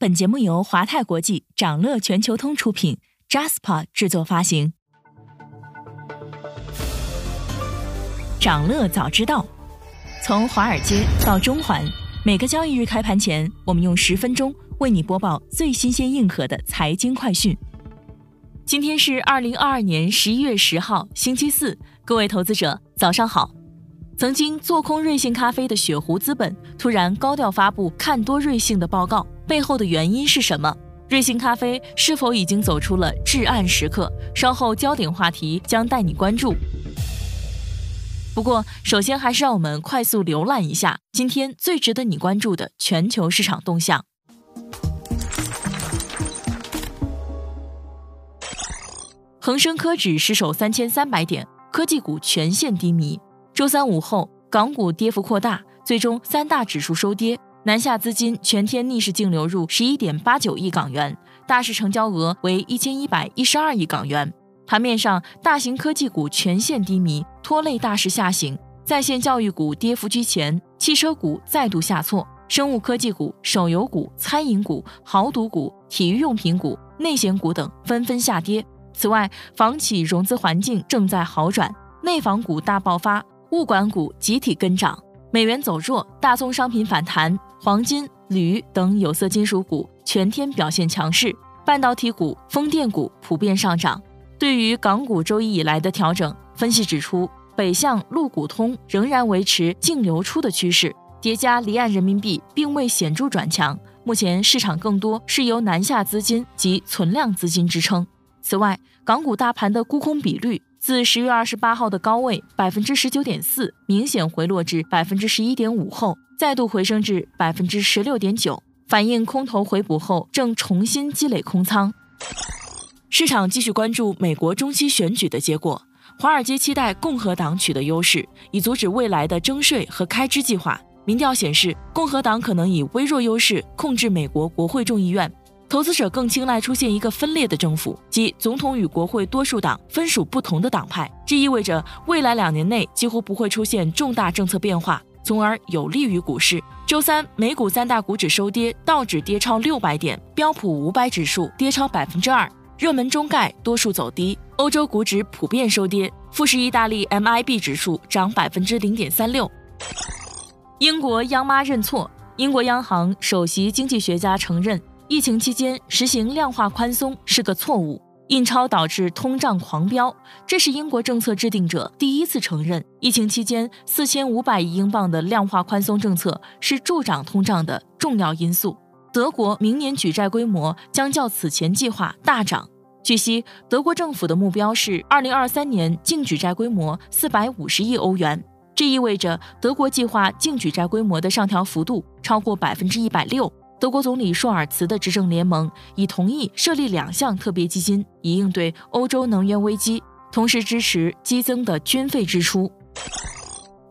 本节目由华泰国际、掌乐全球通出品，Jaspa 制作发行。掌乐早知道，从华尔街到中环，每个交易日开盘前，我们用十分钟为你播报最新鲜、硬核的财经快讯。今天是二零二二年十一月十号，星期四，各位投资者早上好。曾经做空瑞幸咖啡的雪狐资本突然高调发布看多瑞幸的报告。背后的原因是什么？瑞幸咖啡是否已经走出了至暗时刻？稍后焦点话题将带你关注。不过，首先还是让我们快速浏览一下今天最值得你关注的全球市场动向。恒生科指失守三千三百点，科技股全线低迷。周三午后，港股跌幅扩大，最终三大指数收跌。南下资金全天逆势净流入十一点八九亿港元，大市成交额为一千一百一十二亿港元。盘面上，大型科技股全线低迷，拖累大市下行。在线教育股跌幅居前，汽车股再度下挫，生物科技股、手游股、餐饮股、豪赌股、体育用品股、内险股等纷纷下跌。此外，房企融资环境正在好转，内房股大爆发，物管股集体跟涨。美元走弱，大宗商品反弹，黄金、铝等有色金属股全天表现强势，半导体股、风电股普遍上涨。对于港股周一以来的调整，分析指出，北向陆股通仍然维持净流出的趋势，叠加离岸人民币并未显著转强，目前市场更多是由南下资金及存量资金支撑。此外，港股大盘的沽空比率。自十月二十八号的高位百分之十九点四明显回落至百分之十一点五后，再度回升至百分之十六点九，反映空头回补后正重新积累空仓。市场继续关注美国中期选举的结果，华尔街期待共和党取得优势，以阻止未来的征税和开支计划。民调显示，共和党可能以微弱优势控制美国国会众议院。投资者更青睐出现一个分裂的政府，即总统与国会多数党分属不同的党派。这意味着未来两年内几乎不会出现重大政策变化，从而有利于股市。周三，美股三大股指收跌，道指跌超六百点，标普五百指数跌超百分之二，热门中概多数走低。欧洲股指普遍收跌，富时意大利 MIB 指数涨百分之零点三六。英国央妈认错，英国央行首席经济学家承认。疫情期间实行量化宽松是个错误，印钞导致通胀狂飙。这是英国政策制定者第一次承认，疫情期间四千五百亿英镑的量化宽松政策是助长通胀的重要因素。德国明年举债规模将较此前计划大涨。据悉，德国政府的目标是二零二三年净举债规模四百五十亿欧元，这意味着德国计划净举债规模的上调幅度超过百分之一百六。德国总理舒尔茨的执政联盟已同意设立两项特别基金，以应对欧洲能源危机，同时支持激增的军费支出。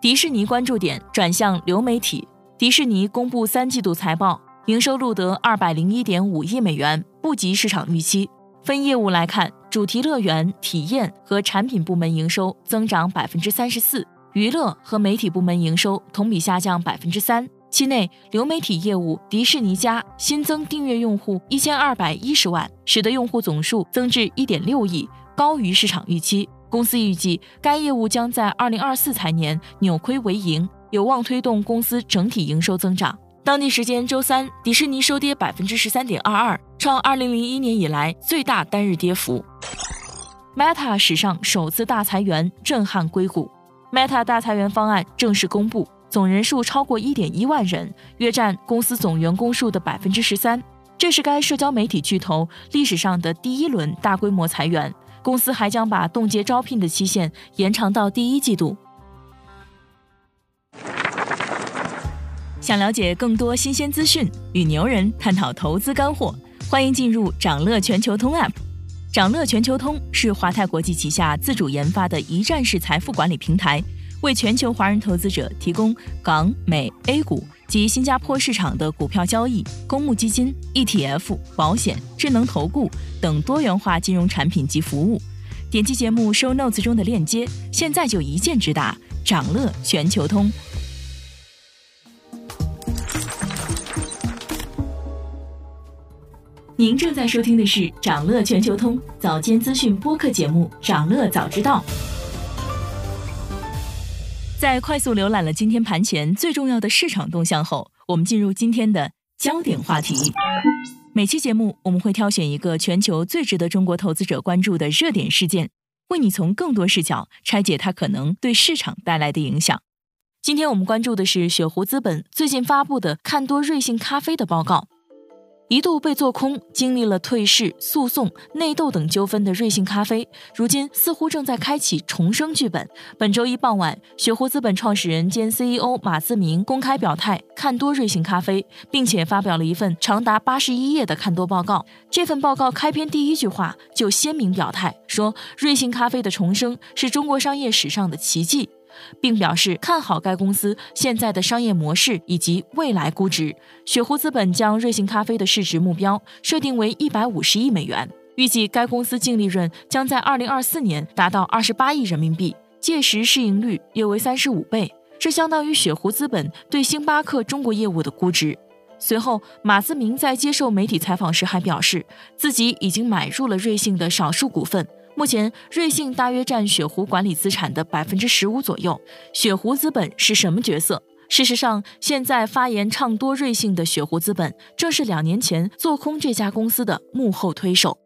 迪士尼关注点转向流媒体。迪士尼公布三季度财报，营收录得二百零一点五亿美元，不及市场预期。分业务来看，主题乐园、体验和产品部门营收增长百分之三十四，娱乐和媒体部门营收同比下降百分之三。期内，流媒体业务迪士尼家新增订阅用户一千二百一十万，使得用户总数增至一点六亿，高于市场预期。公司预计该业务将在二零二四财年扭亏为盈，有望推动公司整体营收增长。当地时间周三，迪士尼收跌百分之十三点二二，创二零零一年以来最大单日跌幅。Meta 史上首次大裁员，震撼硅谷。Meta 大裁员方案正式公布。总人数超过一点一万人，约占公司总员工数的百分之十三。这是该社交媒体巨头历史上的第一轮大规模裁员。公司还将把冻结招聘的期限延长到第一季度。想了解更多新鲜资讯，与牛人探讨投资干货，欢迎进入掌乐全球通 App。掌乐全球通是华泰国际旗下自主研发的一站式财富管理平台。为全球华人投资者提供港、美、A 股及新加坡市场的股票交易、公募基金、ETF、保险、智能投顾等多元化金融产品及服务。点击节目 show notes 中的链接，现在就一键直达掌乐全球通。您正在收听的是长乐全球通早间资讯播客节目《长乐早知道》。在快速浏览了今天盘前最重要的市场动向后，我们进入今天的焦点话题。每期节目我们会挑选一个全球最值得中国投资者关注的热点事件，为你从更多视角拆解它可能对市场带来的影响。今天我们关注的是雪狐资本最近发布的看多瑞幸咖啡的报告。一度被做空，经历了退市、诉讼、内斗等纠纷的瑞幸咖啡，如今似乎正在开启重生剧本。本周一傍晚，雪狐资本创始人兼 CEO 马自明公开表态看多瑞幸咖啡，并且发表了一份长达八十一页的看多报告。这份报告开篇第一句话就鲜明表态说，瑞幸咖啡的重生是中国商业史上的奇迹。并表示看好该公司现在的商业模式以及未来估值。雪狐资本将瑞幸咖啡的市值目标设定为一百五十亿美元，预计该公司净利润将在二零二四年达到二十八亿人民币，届时市盈率约为三十五倍，这相当于雪狐资本对星巴克中国业务的估值。随后，马自明在接受媒体采访时还表示，自己已经买入了瑞幸的少数股份。目前，瑞幸大约占雪狐管理资产的百分之十五左右。雪狐资本是什么角色？事实上，现在发言唱多瑞幸的雪狐资本，正是两年前做空这家公司的幕后推手。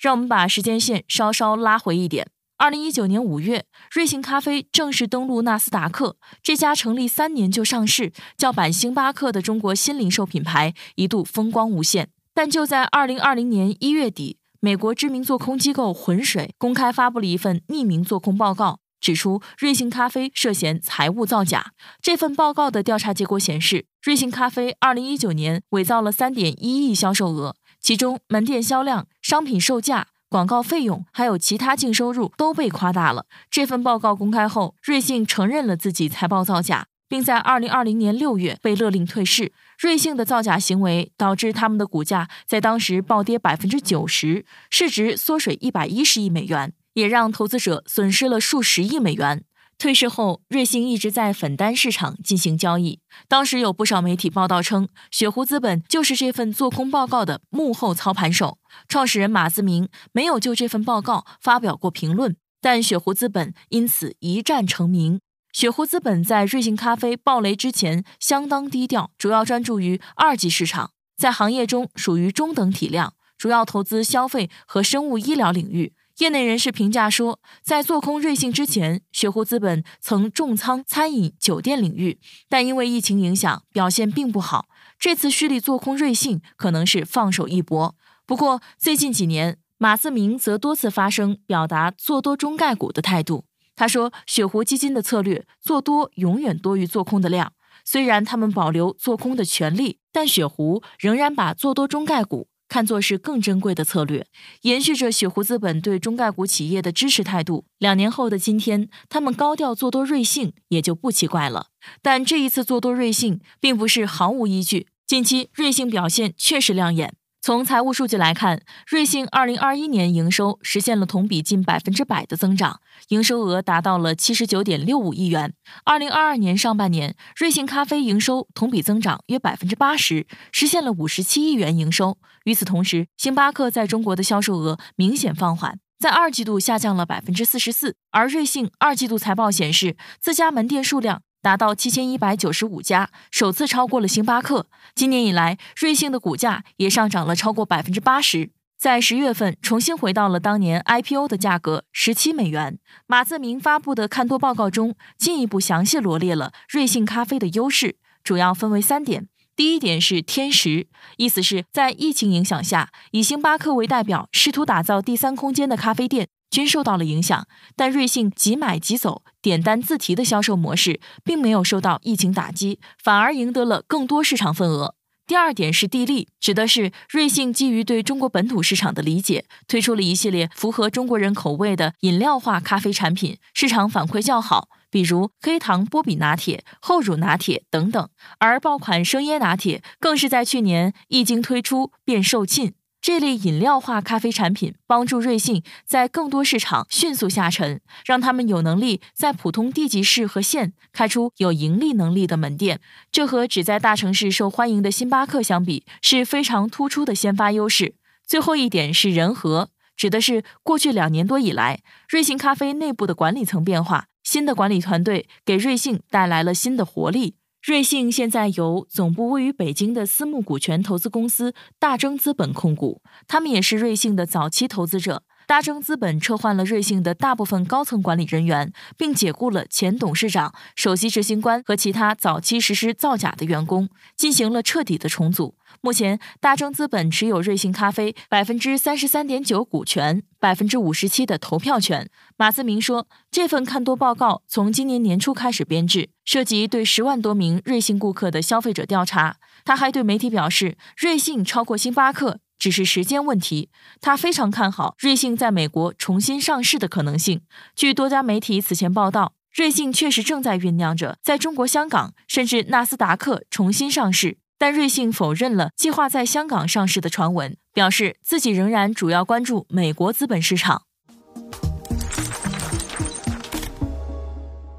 让我们把时间线稍稍拉回一点。二零一九年五月，瑞幸咖啡正式登陆纳斯达克。这家成立三年就上市、叫板星巴克的中国新零售品牌，一度风光无限。但就在二零二零年一月底。美国知名做空机构浑水公开发布了一份匿名做空报告，指出瑞幸咖啡涉嫌财务造假。这份报告的调查结果显示，瑞幸咖啡2019年伪造了3.1亿销售额，其中门店销量、商品售价、广告费用还有其他净收入都被夸大了。这份报告公开后，瑞幸承认了自己财报造假。并在二零二零年六月被勒令退市。瑞幸的造假行为导致他们的股价在当时暴跌百分之九十，市值缩水一百一十亿美元，也让投资者损失了数十亿美元。退市后，瑞幸一直在粉单市场进行交易。当时有不少媒体报道称，雪狐资本就是这份做空报告的幕后操盘手。创始人马自明没有就这份报告发表过评论，但雪狐资本因此一战成名。雪狐资本在瑞幸咖啡爆雷之前相当低调，主要专注于二级市场，在行业中属于中等体量，主要投资消费和生物医疗领域。业内人士评价说，在做空瑞幸之前，雪狐资本曾重仓餐饮、酒店领域，但因为疫情影响，表现并不好。这次蓄力做空瑞幸，可能是放手一搏。不过，最近几年，马自明则多次发声，表达做多中概股的态度。他说：“雪狐基金的策略做多永远多于做空的量。虽然他们保留做空的权利，但雪狐仍然把做多中概股看作是更珍贵的策略。延续着雪狐资本对中概股企业的支持态度，两年后的今天，他们高调做多瑞幸也就不奇怪了。但这一次做多瑞幸，并不是毫无依据。近期瑞幸表现确实亮眼。”从财务数据来看，瑞幸二零二一年营收实现了同比近百分之百的增长，营收额达到了七十九点六五亿元。二零二二年上半年，瑞幸咖啡营收同比增长约百分之八十，实现了五十七亿元营收。与此同时，星巴克在中国的销售额明显放缓，在二季度下降了百分之四十四。而瑞幸二季度财报显示，自家门店数量。达到七千一百九十五家，首次超过了星巴克。今年以来，瑞幸的股价也上涨了超过百分之八十，在十月份重新回到了当年 IPO 的价格十七美元。马自明发布的看多报告中，进一步详细罗列了瑞幸咖啡的优势，主要分为三点。第一点是天时，意思是，在疫情影响下，以星巴克为代表，试图打造第三空间的咖啡店。均受到了影响，但瑞幸即买即走、点单自提的销售模式并没有受到疫情打击，反而赢得了更多市场份额。第二点是地利，指的是瑞幸基于对中国本土市场的理解，推出了一系列符合中国人口味的饮料化咖啡产品，市场反馈较好，比如黑糖波比拿铁、厚乳拿铁等等。而爆款生椰拿铁更是在去年一经推出便售罄。这类饮料化咖啡产品帮助瑞幸在更多市场迅速下沉，让他们有能力在普通地级市和县开出有盈利能力的门店。这和只在大城市受欢迎的星巴克相比，是非常突出的先发优势。最后一点是人和，指的是过去两年多以来，瑞幸咖啡内部的管理层变化，新的管理团队给瑞幸带来了新的活力。瑞幸现在由总部位于北京的私募股权投资公司大钲资本控股，他们也是瑞幸的早期投资者。大钲资本撤换了瑞幸的大部分高层管理人员，并解雇了前董事长、首席执行官和其他早期实施造假的员工，进行了彻底的重组。目前，大钲资本持有瑞幸咖啡百分之三十三点九股权，百分之五十七的投票权。马思明说，这份看多报告从今年年初开始编制，涉及对十万多名瑞幸顾客的消费者调查。他还对媒体表示，瑞幸超过星巴克。只是时间问题。他非常看好瑞幸在美国重新上市的可能性。据多家媒体此前报道，瑞幸确实正在酝酿着在中国香港甚至纳斯达克重新上市，但瑞幸否认了计划在香港上市的传闻，表示自己仍然主要关注美国资本市场。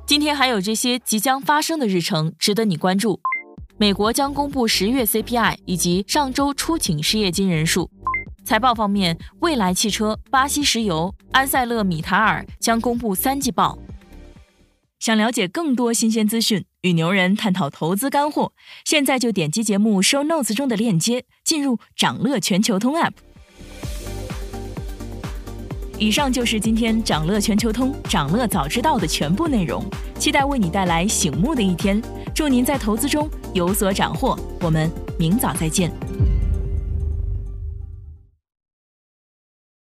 今天还有这些即将发生的日程值得你关注。美国将公布十月 CPI 以及上周出勤失业金人数。财报方面，蔚来汽车、巴西石油、安塞勒米塔尔将公布三季报。想了解更多新鲜资讯，与牛人探讨投资干货，现在就点击节目 show notes 中的链接，进入掌乐全球通 app。以上就是今天掌乐全球通、掌乐早知道的全部内容，期待为你带来醒目的一天。祝您在投资中有所斩获，我们明早再见。